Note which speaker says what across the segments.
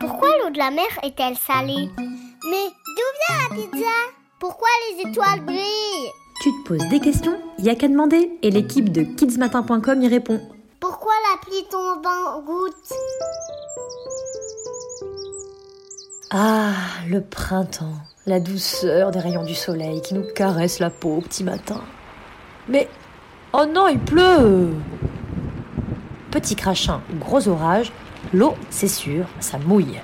Speaker 1: Pourquoi l'eau de la mer est-elle salée Mais d'où vient la pizza Pourquoi les étoiles brillent
Speaker 2: Tu te poses des questions Y a qu'à demander et l'équipe de kidsmatin.com y répond.
Speaker 1: Pourquoi la pluie tombe en gouttes
Speaker 2: Ah, le printemps, la douceur des rayons du soleil qui nous caressent la peau au petit matin. Mais, oh non, il pleut Petit crachin, gros orage, l'eau, c'est sûr, ça mouille.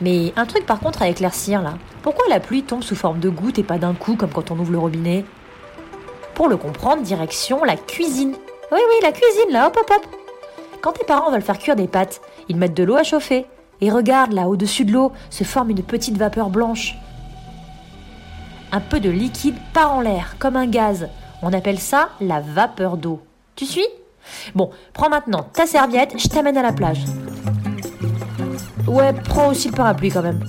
Speaker 2: Mais un truc par contre à éclaircir là. Pourquoi la pluie tombe sous forme de gouttes et pas d'un coup comme quand on ouvre le robinet? Pour le comprendre, direction la cuisine. Oui, oui, la cuisine là, hop, hop, hop. Quand tes parents veulent faire cuire des pâtes, ils mettent de l'eau à chauffer. Et regarde là, au-dessus de l'eau, se forme une petite vapeur blanche. Un peu de liquide part en l'air, comme un gaz. On appelle ça la vapeur d'eau. Tu suis? Bon, prends maintenant ta serviette, je t'amène à la plage. Ouais, prends aussi le parapluie quand même.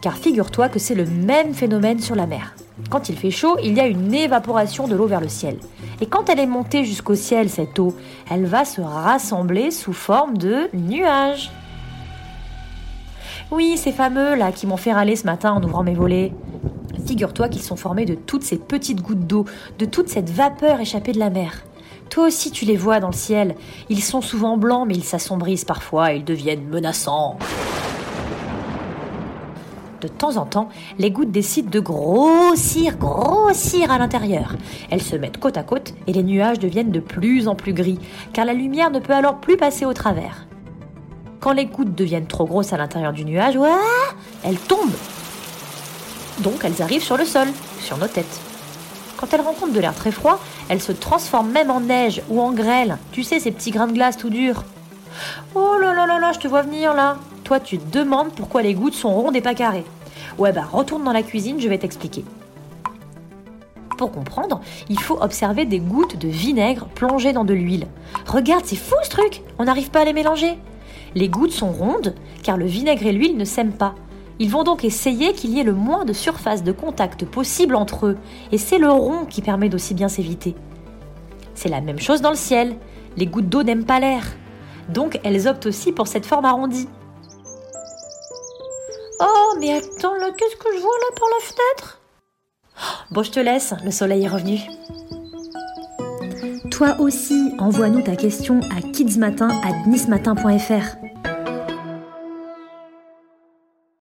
Speaker 2: Car figure-toi que c'est le même phénomène sur la mer. Quand il fait chaud, il y a une évaporation de l'eau vers le ciel. Et quand elle est montée jusqu'au ciel, cette eau, elle va se rassembler sous forme de nuages. Oui, ces fameux là qui m'ont fait râler ce matin en ouvrant mes volets. Figure-toi qu'ils sont formés de toutes ces petites gouttes d'eau, de toute cette vapeur échappée de la mer. Toi aussi tu les vois dans le ciel. Ils sont souvent blancs mais ils s'assombrissent parfois et ils deviennent menaçants. De temps en temps, les gouttes décident de grossir, grossir à l'intérieur. Elles se mettent côte à côte et les nuages deviennent de plus en plus gris, car la lumière ne peut alors plus passer au travers. Quand les gouttes deviennent trop grosses à l'intérieur du nuage, ouah, elles tombent. Donc elles arrivent sur le sol, sur nos têtes. Quand elles rencontrent de l'air très froid, elles se transforment même en neige ou en grêle. Tu sais, ces petits grains de glace tout durs. Oh là là là là, je te vois venir là. Toi, tu te demandes pourquoi les gouttes sont rondes et pas carrées. Ouais, bah retourne dans la cuisine, je vais t'expliquer. Pour comprendre, il faut observer des gouttes de vinaigre plongées dans de l'huile. Regarde, c'est fou ce truc On n'arrive pas à les mélanger. Les gouttes sont rondes car le vinaigre et l'huile ne s'aiment pas. Ils vont donc essayer qu'il y ait le moins de surface de contact possible entre eux, et c'est le rond qui permet d'aussi bien s'éviter. C'est la même chose dans le ciel. Les gouttes d'eau n'aiment pas l'air. Donc elles optent aussi pour cette forme arrondie. Oh, mais attends là, qu'est-ce que je vois là par la fenêtre? Bon, je te laisse, le soleil est revenu. Toi aussi, envoie-nous ta question à kidsmatin@nismatin.fr.